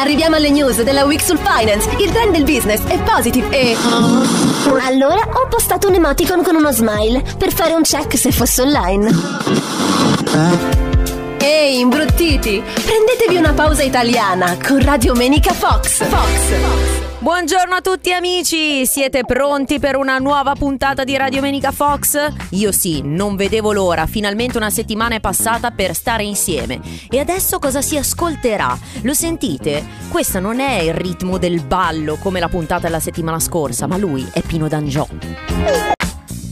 Arriviamo alle news della Week sul Finance. Il trend del business è positive e. Allora ho postato un emoticon con uno smile per fare un check se fosse online. Ehi, imbruttiti! Prendetevi una pausa italiana con Radio Menica Fox. Fox. Buongiorno a tutti amici, siete pronti per una nuova puntata di Radio Menica Fox? Io sì, non vedevo l'ora, finalmente una settimana è passata per stare insieme. E adesso cosa si ascolterà? Lo sentite? Questo non è il ritmo del ballo come la puntata della settimana scorsa, ma lui è Pino D'Angiò.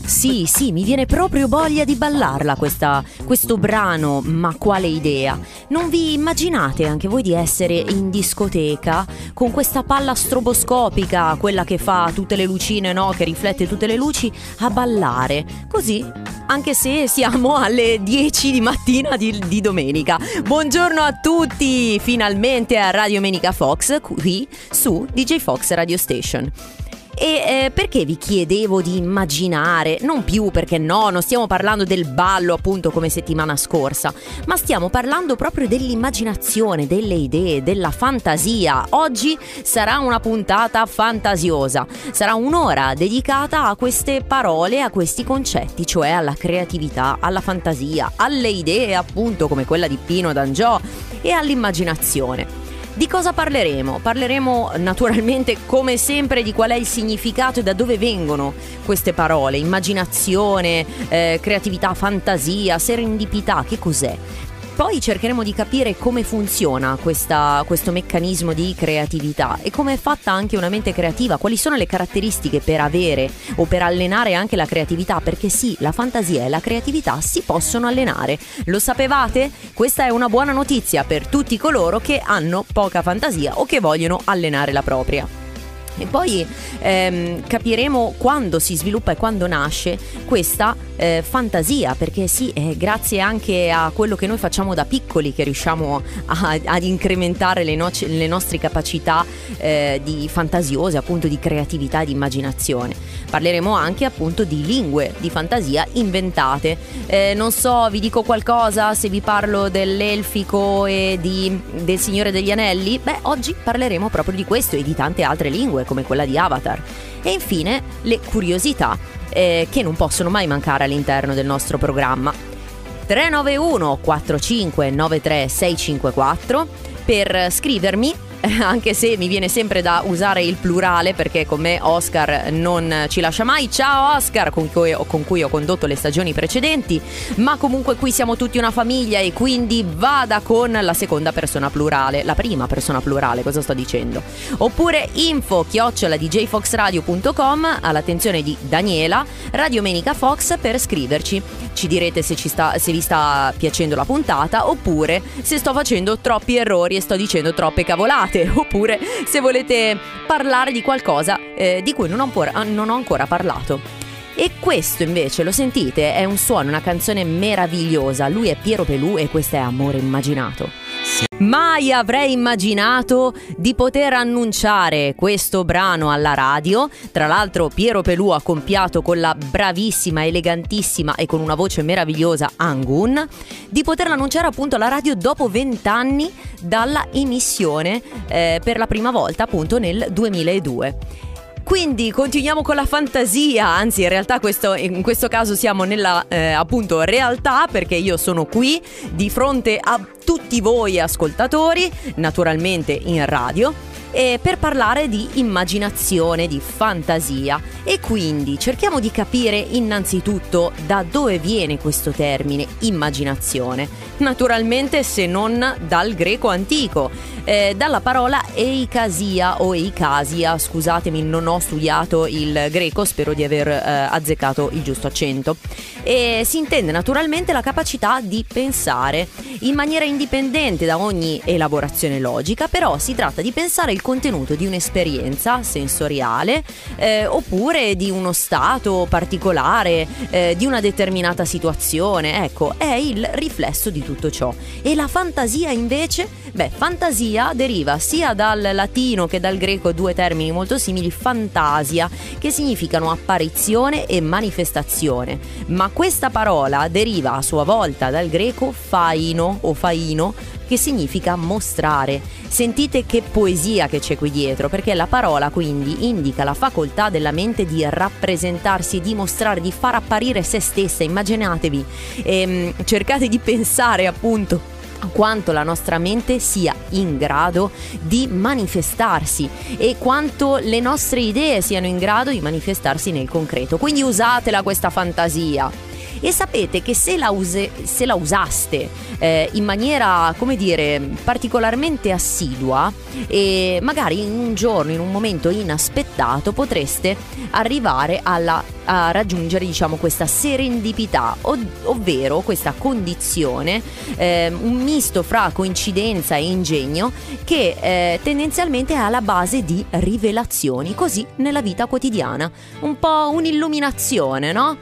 Sì, sì, mi viene proprio voglia di ballarla questa, questo brano, ma quale idea? Non vi immaginate anche voi di essere in discoteca con questa palla stroboscopica, quella che fa tutte le lucine, no? Che riflette tutte le luci, a ballare. Così, anche se siamo alle 10 di mattina di, di domenica. Buongiorno a tutti, finalmente a Radio Menica Fox, qui su DJ Fox Radio Station. E eh, perché vi chiedevo di immaginare? Non più perché no, non stiamo parlando del ballo appunto come settimana scorsa, ma stiamo parlando proprio dell'immaginazione, delle idee, della fantasia. Oggi sarà una puntata fantasiosa, sarà un'ora dedicata a queste parole, a questi concetti, cioè alla creatività, alla fantasia, alle idee appunto come quella di Pino D'Angiò e all'immaginazione. Di cosa parleremo? Parleremo naturalmente come sempre di qual è il significato e da dove vengono queste parole, immaginazione, eh, creatività, fantasia, serendipità, che cos'è? Poi cercheremo di capire come funziona questa, questo meccanismo di creatività e come è fatta anche una mente creativa, quali sono le caratteristiche per avere o per allenare anche la creatività, perché sì, la fantasia e la creatività si possono allenare. Lo sapevate? Questa è una buona notizia per tutti coloro che hanno poca fantasia o che vogliono allenare la propria. E poi ehm, capiremo quando si sviluppa e quando nasce questa eh, fantasia, perché sì, è grazie anche a quello che noi facciamo da piccoli che riusciamo a, ad incrementare le, no- le, nostre capacità eh, di fantasiose, appunto di creatività e di immaginazione. Parleremo anche appunto di lingue di fantasia inventate. Eh, non so, vi dico qualcosa se vi parlo dell'elfico e di, del Signore degli Anelli? Beh, oggi parleremo proprio di questo e di tante altre lingue come quella di Avatar. E infine le curiosità eh, che non possono mai mancare all'interno del nostro programma. 391 45 93 654 per scrivermi anche se mi viene sempre da usare il plurale perché con me Oscar non ci lascia mai. Ciao Oscar, con cui, con cui, ho condotto le stagioni precedenti, ma comunque qui siamo tutti una famiglia e quindi vada con la seconda persona plurale, la prima persona plurale, cosa sto dicendo? Oppure info chiocciola djfoxradio.com all'attenzione di Daniela, Radio Menica Fox per scriverci. Ci direte se, ci sta, se vi sta piacendo la puntata oppure se sto facendo troppi errori e sto dicendo troppe cavolate chiamate oppure se volete parlare di qualcosa eh, di cui non ho, ancora, non ho ancora parlato. E questo invece, lo sentite, è un suono, una canzone meravigliosa. Lui è Piero Pelù e questo è Amore Immaginato. Mai avrei immaginato di poter annunciare questo brano alla radio. Tra l'altro Piero Pelù ha compiato con la bravissima, elegantissima e con una voce meravigliosa Angun, di poterlo annunciare appunto alla radio dopo vent'anni dalla emissione eh, per la prima volta appunto nel 2002. Quindi continuiamo con la fantasia, anzi in realtà questo, in questo caso siamo nella eh, appunto realtà perché io sono qui di fronte a tutti voi ascoltatori, naturalmente in radio eh, per parlare di immaginazione, di fantasia e quindi cerchiamo di capire innanzitutto da dove viene questo termine immaginazione. Naturalmente se non dal greco antico, eh, dalla parola eikasia o eikasia, scusatemi non ho studiato il greco, spero di aver eh, azzeccato il giusto accento. E si intende naturalmente la capacità di pensare in maniera indipendente da ogni elaborazione logica, però si tratta di pensare il contenuto di un'esperienza sensoriale eh, oppure di uno stato particolare, eh, di una determinata situazione. Ecco, è il riflesso di tutto ciò. E la fantasia invece? Beh, fantasia deriva sia dal latino che dal greco, due termini molto simili, fantasia, che significano apparizione e manifestazione. Ma questa parola deriva a sua volta dal greco faino o faino, che significa mostrare. Sentite che poesia che c'è qui dietro, perché la parola quindi indica la facoltà della mente di rappresentarsi, di mostrare, di far apparire se stessa. Immaginatevi, ehm, cercate di pensare appunto quanto la nostra mente sia in grado di manifestarsi e quanto le nostre idee siano in grado di manifestarsi nel concreto. Quindi usatela questa fantasia e sapete che se la, use, se la usaste eh, in maniera, come dire, particolarmente assidua e magari in un giorno, in un momento inaspettato, potreste arrivare alla, a raggiungere diciamo questa serendipità, ov- ovvero questa condizione, eh, un misto fra coincidenza e ingegno che eh, tendenzialmente è alla base di rivelazioni, così nella vita quotidiana, un po' un'illuminazione, no?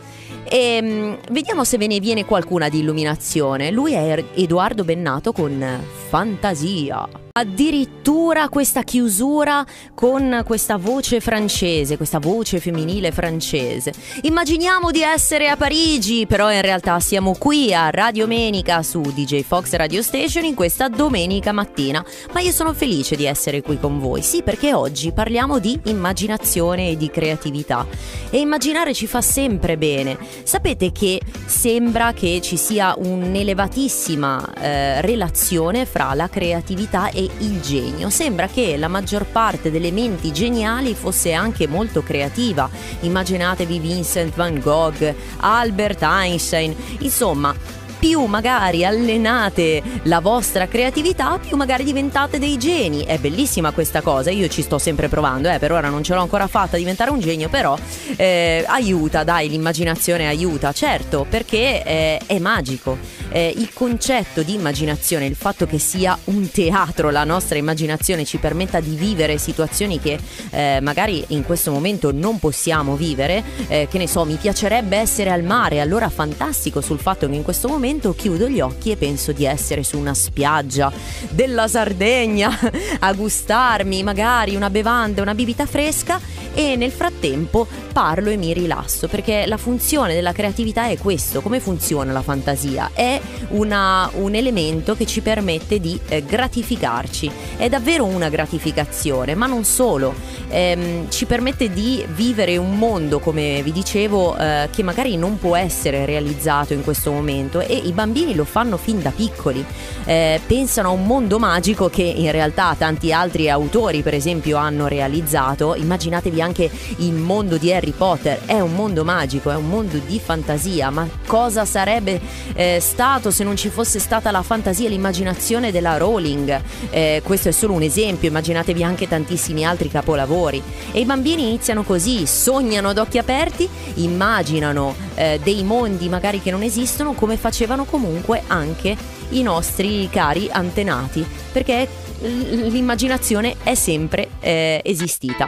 E um, vediamo se ve ne viene qualcuna di illuminazione. Lui è Edoardo Bennato con Fantasia. Addirittura questa chiusura con questa voce francese, questa voce femminile francese. Immaginiamo di essere a Parigi, però in realtà siamo qui a Radio Menica su DJ Fox Radio Station in questa domenica mattina. Ma io sono felice di essere qui con voi, sì, perché oggi parliamo di immaginazione e di creatività. E immaginare ci fa sempre bene. Sapete che sembra che ci sia un'elevatissima eh, relazione fra la creatività e il genio. Sembra che la maggior parte delle menti geniali fosse anche molto creativa. Immaginatevi Vincent van Gogh, Albert Einstein, insomma più magari allenate la vostra creatività, più magari diventate dei geni. È bellissima questa cosa, io ci sto sempre provando, eh, per ora non ce l'ho ancora fatta diventare un genio, però eh, aiuta, dai, l'immaginazione aiuta, certo, perché eh, è magico. Eh, il concetto di immaginazione, il fatto che sia un teatro, la nostra immaginazione ci permetta di vivere situazioni che eh, magari in questo momento non possiamo vivere, eh, che ne so, mi piacerebbe essere al mare, allora fantastico sul fatto che in questo momento chiudo gli occhi e penso di essere su una spiaggia della Sardegna a gustarmi magari una bevanda, una bibita fresca e nel frattempo parlo e mi rilasso perché la funzione della creatività è questo, come funziona la fantasia? È una, un elemento che ci permette di eh, gratificarci, è davvero una gratificazione, ma non solo, ehm, ci permette di vivere un mondo, come vi dicevo, eh, che magari non può essere realizzato in questo momento e i bambini lo fanno fin da piccoli, eh, pensano a un mondo magico che in realtà tanti altri autori per esempio hanno realizzato, immaginatevi anche il mondo di Harry Potter, è un mondo magico, è un mondo di fantasia, ma cosa sarebbe eh, stato se non ci fosse stata la fantasia e l'immaginazione della Rowling? Eh, questo è solo un esempio, immaginatevi anche tantissimi altri capolavori. E i bambini iniziano così, sognano ad occhi aperti, immaginano eh, dei mondi magari che non esistono come facevano comunque anche i nostri cari antenati, perché l'immaginazione è sempre eh, esistita.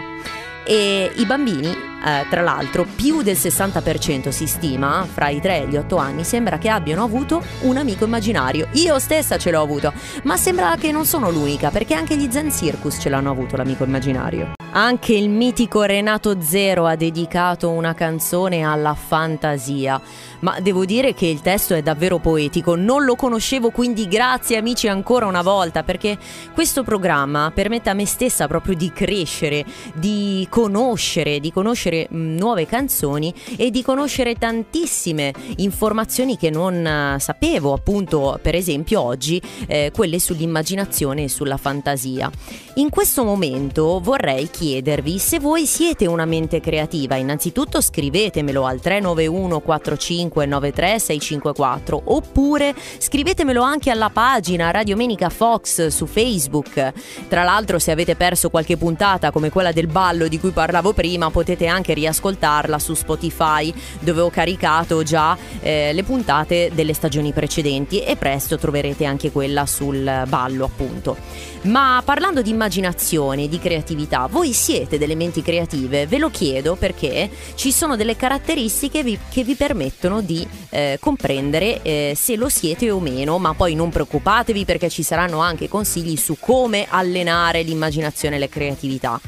E i bambini, eh, tra l'altro, più del 60% si stima, fra i 3 e gli 8 anni, sembra che abbiano avuto un amico immaginario. Io stessa ce l'ho avuto, ma sembra che non sono l'unica, perché anche gli Zen Circus ce l'hanno avuto l'amico immaginario. Anche il mitico Renato Zero ha dedicato una canzone alla fantasia, ma devo dire che il testo è davvero poetico, non lo conoscevo quindi grazie amici ancora una volta perché questo programma permette a me stessa proprio di crescere, di conoscere, di conoscere mm, nuove canzoni e di conoscere tantissime informazioni che non eh, sapevo, appunto per esempio oggi eh, quelle sull'immaginazione e sulla fantasia. In questo momento vorrei chiedervi se voi siete una mente creativa. Innanzitutto scrivetemelo al 391 4593 654 oppure scrivetemelo anche alla pagina Radio Menica Fox su Facebook. Tra l'altro se avete perso qualche puntata come quella del ballo di cui parlavo prima potete anche riascoltarla su Spotify dove ho caricato già eh, le puntate delle stagioni precedenti e presto troverete anche quella sul ballo appunto. Ma parlando di immaginazione, di creatività, voi siete delle menti creative? Ve lo chiedo perché ci sono delle caratteristiche vi, che vi permettono di eh, comprendere eh, se lo siete o meno, ma poi non preoccupatevi perché ci saranno anche consigli su come allenare l'immaginazione e la creatività.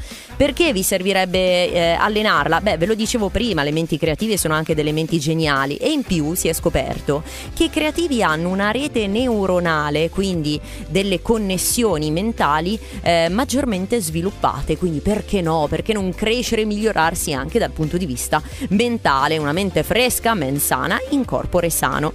Perché vi servirebbe eh, allenarla? Beh, ve lo dicevo prima, le menti creative sono anche delle menti geniali e in più si è scoperto che i creativi hanno una rete neuronale, quindi delle connessioni mentali eh, maggiormente sviluppate, quindi perché no? Perché non crescere e migliorarsi anche dal punto di vista mentale, una mente fresca, men sana, in corpore sano.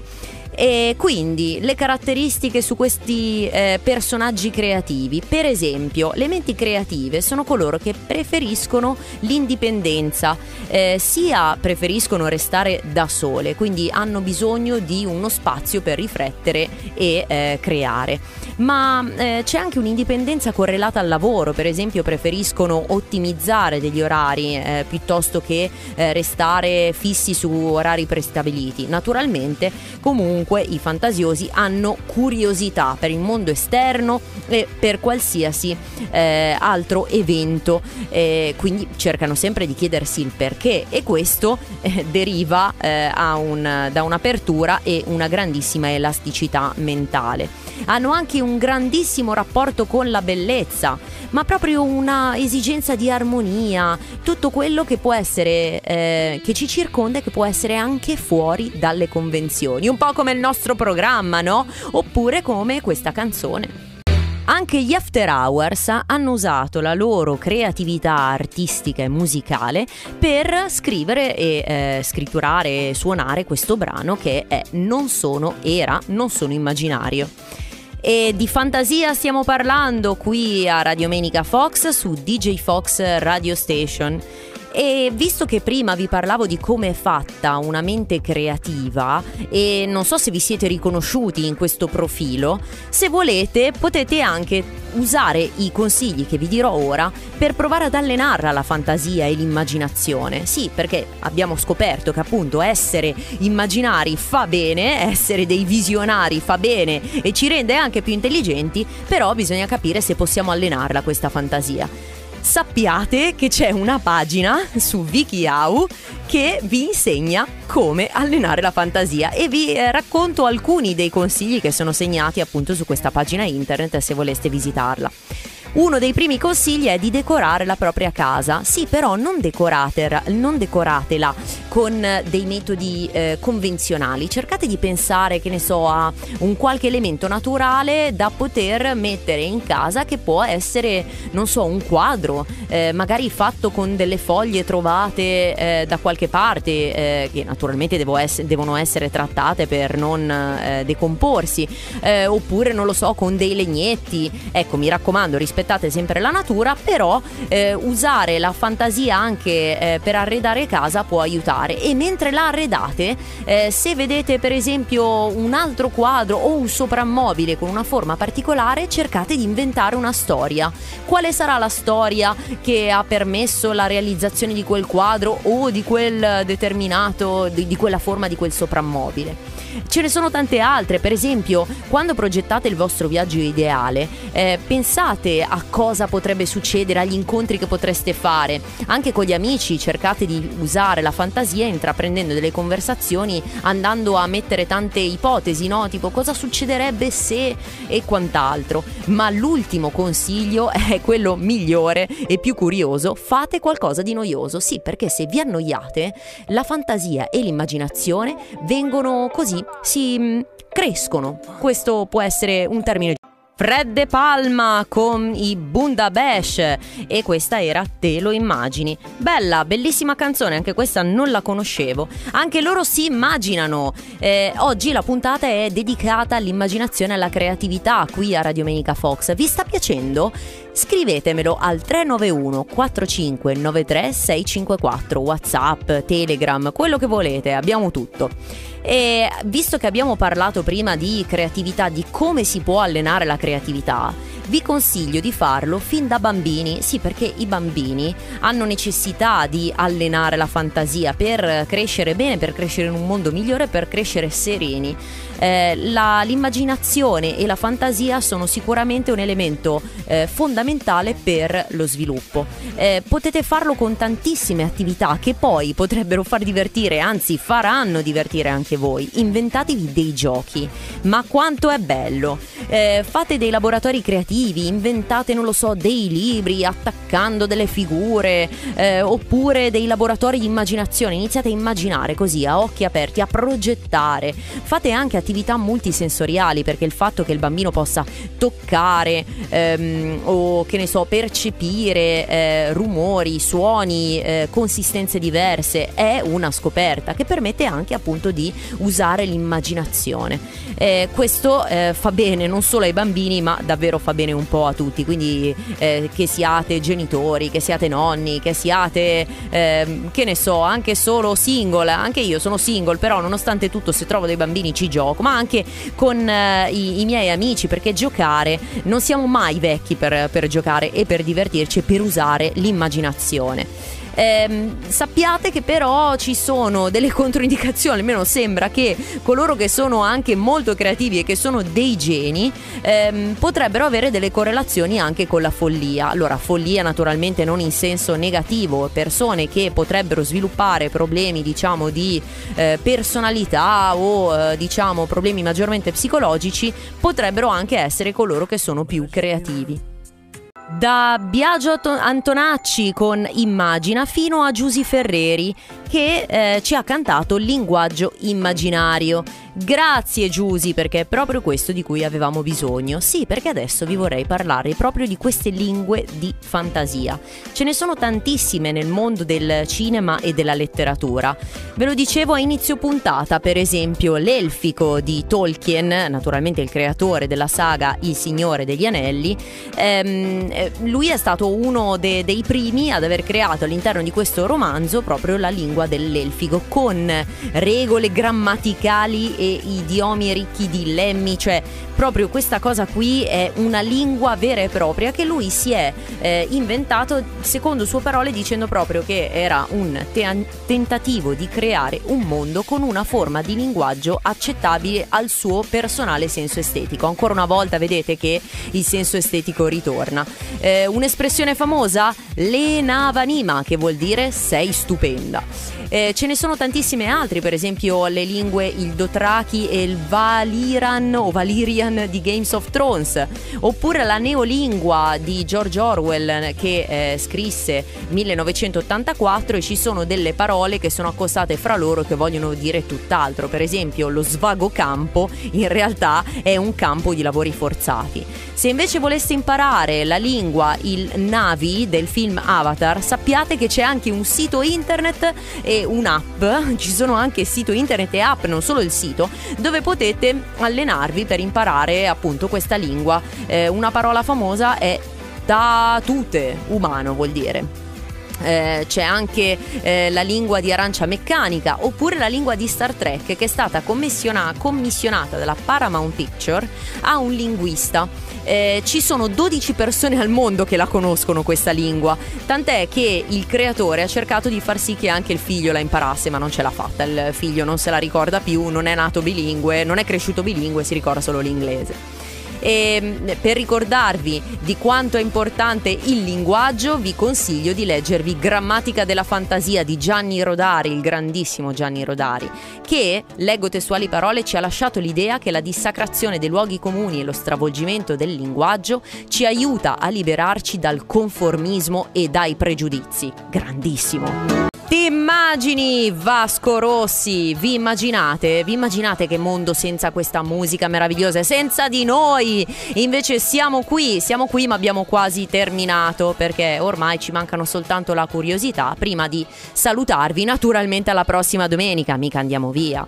E quindi le caratteristiche su questi eh, personaggi creativi, per esempio, le menti creative sono coloro che preferiscono l'indipendenza, eh, sia preferiscono restare da sole, quindi hanno bisogno di uno spazio per riflettere e eh, creare. Ma eh, c'è anche un'indipendenza correlata al lavoro, per esempio preferiscono ottimizzare degli orari eh, piuttosto che eh, restare fissi su orari prestabiliti. Naturalmente, comunque comunque i fantasiosi hanno curiosità per il mondo esterno e per qualsiasi eh, altro evento, eh, quindi cercano sempre di chiedersi il perché e questo eh, deriva eh, un, da un'apertura e una grandissima elasticità mentale. Hanno anche un grandissimo rapporto con la bellezza, ma proprio una esigenza di armonia, tutto quello che può essere, eh, che ci circonda e che può essere anche fuori dalle convenzioni, un po' come il nostro programma, no? Oppure come questa canzone. Anche gli After Hours hanno usato la loro creatività artistica e musicale per scrivere e eh, scritturare e suonare questo brano che è Non sono, era, non sono immaginario. E di fantasia stiamo parlando qui a Radio Menica Fox su DJ Fox Radio Station. E visto che prima vi parlavo di come è fatta una mente creativa e non so se vi siete riconosciuti in questo profilo, se volete potete anche usare i consigli che vi dirò ora per provare ad allenarla la fantasia e l'immaginazione. Sì, perché abbiamo scoperto che appunto essere immaginari fa bene, essere dei visionari fa bene e ci rende anche più intelligenti, però bisogna capire se possiamo allenarla questa fantasia sappiate che c'è una pagina su WikiHow che vi insegna come allenare la fantasia e vi eh, racconto alcuni dei consigli che sono segnati appunto su questa pagina internet se voleste visitarla. Uno dei primi consigli è di decorare la propria casa. Sì, però non, non decoratela con dei metodi eh, convenzionali. Cercate di pensare, che ne so, a un qualche elemento naturale da poter mettere in casa che può essere, non so, un quadro, eh, magari fatto con delle foglie trovate eh, da qualche parte, eh, che naturalmente essere, devono essere trattate per non eh, decomporsi, eh, oppure, non lo so, con dei legnetti. Ecco, mi raccomando, rispettate rispettate sempre la natura, però eh, usare la fantasia anche eh, per arredare casa può aiutare. E mentre la arredate, eh, se vedete per esempio un altro quadro o un soprammobile con una forma particolare, cercate di inventare una storia. Quale sarà la storia che ha permesso la realizzazione di quel quadro o di quel determinato, di, di quella forma di quel soprammobile? Ce ne sono tante altre, per esempio, quando progettate il vostro viaggio ideale, eh, pensate a cosa potrebbe succedere, agli incontri che potreste fare. Anche con gli amici cercate di usare la fantasia intraprendendo delle conversazioni, andando a mettere tante ipotesi, no? Tipo cosa succederebbe se e quant'altro. Ma l'ultimo consiglio è quello migliore e più curioso, fate qualcosa di noioso. Sì, perché se vi annoiate, la fantasia e l'immaginazione vengono così si mm, crescono. Questo può essere un termine Fred De Palma con i Bunda Bash e questa era Te lo immagini. Bella, bellissima canzone, anche questa non la conoscevo. Anche loro si immaginano. Eh, oggi la puntata è dedicata all'immaginazione e alla creatività qui a Radio Menica Fox. Vi sta piacendo? Scrivetemelo al 391 4593 654 WhatsApp, Telegram, quello che volete, abbiamo tutto. E visto che abbiamo parlato prima di creatività, di come si può allenare la creatività, vi consiglio di farlo fin da bambini, sì perché i bambini hanno necessità di allenare la fantasia per crescere bene, per crescere in un mondo migliore, per crescere sereni. Eh, la, l'immaginazione e la fantasia sono sicuramente un elemento eh, fondamentale per lo sviluppo. Eh, potete farlo con tantissime attività che poi potrebbero far divertire, anzi faranno divertire anche voi. Inventatevi dei giochi, ma quanto è bello! Eh, fate dei laboratori creativi, inventate, non lo so, dei libri attaccando delle figure, eh, oppure dei laboratori di immaginazione. Iniziate a immaginare così a occhi aperti, a progettare. Fate anche attività attività multisensoriali perché il fatto che il bambino possa toccare ehm, o che ne so percepire eh, rumori, suoni, eh, consistenze diverse è una scoperta che permette anche appunto di usare l'immaginazione. Eh, questo eh, fa bene non solo ai bambini ma davvero fa bene un po' a tutti, quindi eh, che siate genitori, che siate nonni, che siate ehm, che ne so anche solo single, anche io sono single però nonostante tutto se trovo dei bambini ci gioco, ma anche con eh, i, i, miei amici, perché giocare non siamo mai vecchi per, per giocare e per divertirci e per usare l'immaginazione. Eh, sappiate che però ci sono delle controindicazioni, almeno sembra che coloro che sono anche molto creativi e che sono dei geni ehm, potrebbero avere delle correlazioni anche con la follia. Allora, follia naturalmente non in senso negativo, persone che potrebbero sviluppare problemi diciamo di eh, personalità o eh, diciamo problemi maggiormente psicologici potrebbero anche essere coloro che sono più creativi. Da Biagio Antonacci con Immagina fino a Giusy Ferreri che eh, ci ha cantato Linguaggio immaginario. Grazie Giusy perché è proprio questo di cui avevamo bisogno. Sì, perché adesso vi vorrei parlare proprio di queste lingue di fantasia. Ce ne sono tantissime nel mondo del cinema e della letteratura. Ve lo dicevo a inizio puntata, per esempio l'elfico di Tolkien, naturalmente il creatore della saga Il Signore degli Anelli. Ehm, eh, lui è stato uno de- dei primi ad aver creato all'interno di questo romanzo proprio la lingua dell'elfico con regole grammaticali e idiomi ricchi di lemmi, cioè proprio questa cosa qui è una lingua vera e propria che lui si è eh, inventato secondo sue parole dicendo proprio che era un te- tentativo di creare un mondo con una forma di linguaggio accettabile al suo personale senso estetico. Ancora una volta vedete che il senso estetico ritorna. Eh, un'espressione famosa? Lenavanima, che vuol dire sei stupenda. Eh, ce ne sono tantissime altre, per esempio le lingue il Dothraki e il Valiran o Valyrian di Games of Thrones, oppure la neolingua di George Orwell che eh, scrisse 1984 e ci sono delle parole che sono accostate fra loro che vogliono dire tutt'altro, per esempio lo svago campo in realtà è un campo di lavori forzati. Se invece voleste imparare la lingua il Navi del film Avatar, sappiate che c'è anche un sito internet e un'app, ci sono anche sito internet e app, non solo il sito, dove potete allenarvi per imparare appunto questa lingua. Eh, una parola famosa è tatute, umano vuol dire. Eh, c'è anche eh, la lingua di arancia meccanica oppure la lingua di Star Trek che è stata commissionata dalla Paramount Picture a un linguista eh, ci sono 12 persone al mondo che la conoscono questa lingua, tant'è che il creatore ha cercato di far sì che anche il figlio la imparasse, ma non ce l'ha fatta, il figlio non se la ricorda più, non è nato bilingue, non è cresciuto bilingue, si ricorda solo l'inglese. E per ricordarvi di quanto è importante il linguaggio, vi consiglio di leggervi Grammatica della fantasia di Gianni Rodari, il grandissimo Gianni Rodari, che, leggo testuali parole, ci ha lasciato l'idea che la dissacrazione dei luoghi comuni e lo stravolgimento del linguaggio ci aiuta a liberarci dal conformismo e dai pregiudizi. Grandissimo! Immagini Vasco Rossi? Vi immaginate? Vi immaginate che mondo senza questa musica meravigliosa? Senza di noi! Invece siamo qui, siamo qui ma abbiamo quasi terminato perché ormai ci mancano soltanto la curiosità prima di salutarvi naturalmente alla prossima domenica, mica andiamo via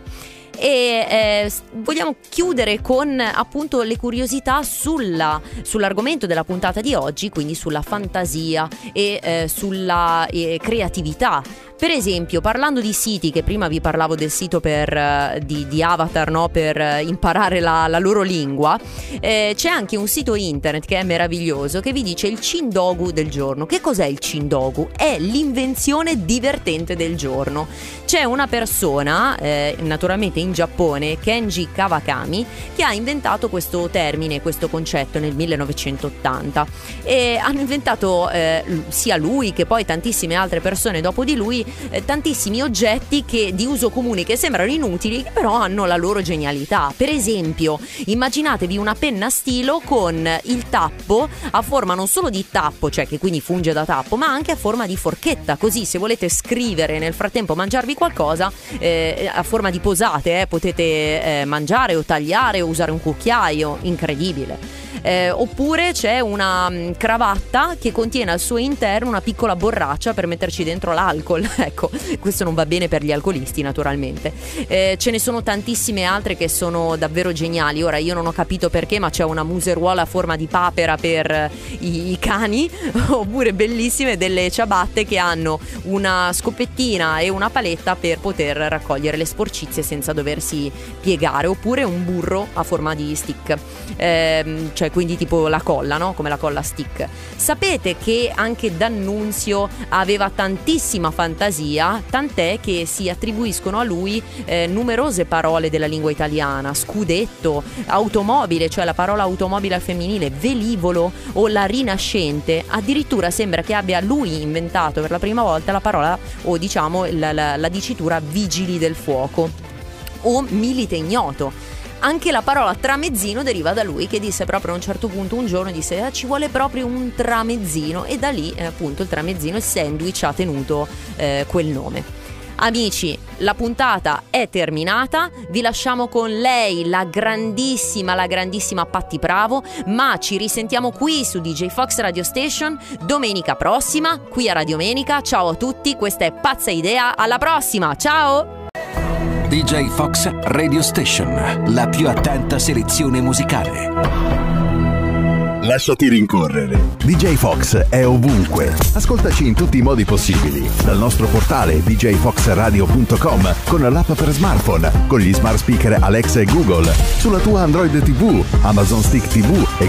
e eh, vogliamo chiudere con appunto le curiosità sulla, sull'argomento della puntata di oggi, quindi sulla fantasia e eh, sulla eh, creatività Per esempio, parlando di siti, che prima vi parlavo del sito per, eh, di, di, Avatar no? per eh, imparare la, la loro lingua, eh, c'è anche un sito internet che è meraviglioso che vi dice il Cindogu del giorno. Che cos'è il Cindogu? È l'invenzione divertente del giorno. C'è una persona, eh, naturalmente in Giappone, Kenji Kawakami, che ha inventato questo termine, questo concetto nel 1980 e hanno inventato eh, sia lui che poi tantissime altre persone dopo di lui eh, tantissimi oggetti che, di uso comune che sembrano inutili, che però hanno la loro genialità. Per esempio, immaginatevi una penna stilo con il tappo a forma non solo di tappo, cioè che quindi funge da tappo, ma anche a forma di forchetta, così se volete scrivere e nel frattempo mangiarvi qualcosa eh, a forma di posate, eh, potete eh, mangiare o tagliare o usare un cucchiaio, incredibile eh, oppure c'è una mm, cravatta che contiene al suo interno una piccola borraccia per metterci dentro l'alcol. ecco, questo non va bene per gli alcolisti naturalmente. Eh, ce ne sono tantissime altre che sono davvero geniali. Ora io non ho capito perché, ma c'è una museruola a forma di papera per i, i cani, oppure bellissime delle ciabatte che hanno una scoppettina e una paletta per poter raccogliere le sporcizie senza doversi piegare, oppure un burro a forma di stick. Eh, cioè quindi tipo la colla, no? Come la colla stick. Sapete che anche D'Annunzio aveva tantissima fantasia, tant'è che si attribuiscono a lui eh, numerose parole della lingua italiana, scudetto, automobile, cioè la parola automobile al femminile, velivolo o la rinascente, addirittura sembra che abbia lui inventato per la prima volta la parola o diciamo la, la, la dicitura vigili del fuoco o milite ignoto anche la parola tramezzino deriva da lui che disse proprio a un certo punto un giorno disse eh, ci vuole proprio un tramezzino e da lì eh, appunto il tramezzino il sandwich ha tenuto eh, quel nome. Amici, la puntata è terminata, vi lasciamo con lei, la grandissima, la grandissima Patti Bravo, ma ci risentiamo qui su DJ Fox Radio Station domenica prossima, qui a Radio Menica. Ciao a tutti, questa è Pazza Idea, alla prossima, ciao! DJ Fox Radio Station, la più attenta selezione musicale. Lasciati rincorrere. DJ Fox è ovunque. Ascoltaci in tutti i modi possibili. Dal nostro portale djfoxradio.com con l'app per smartphone, con gli smart speaker Alexa e Google, sulla tua Android TV, Amazon Stick TV e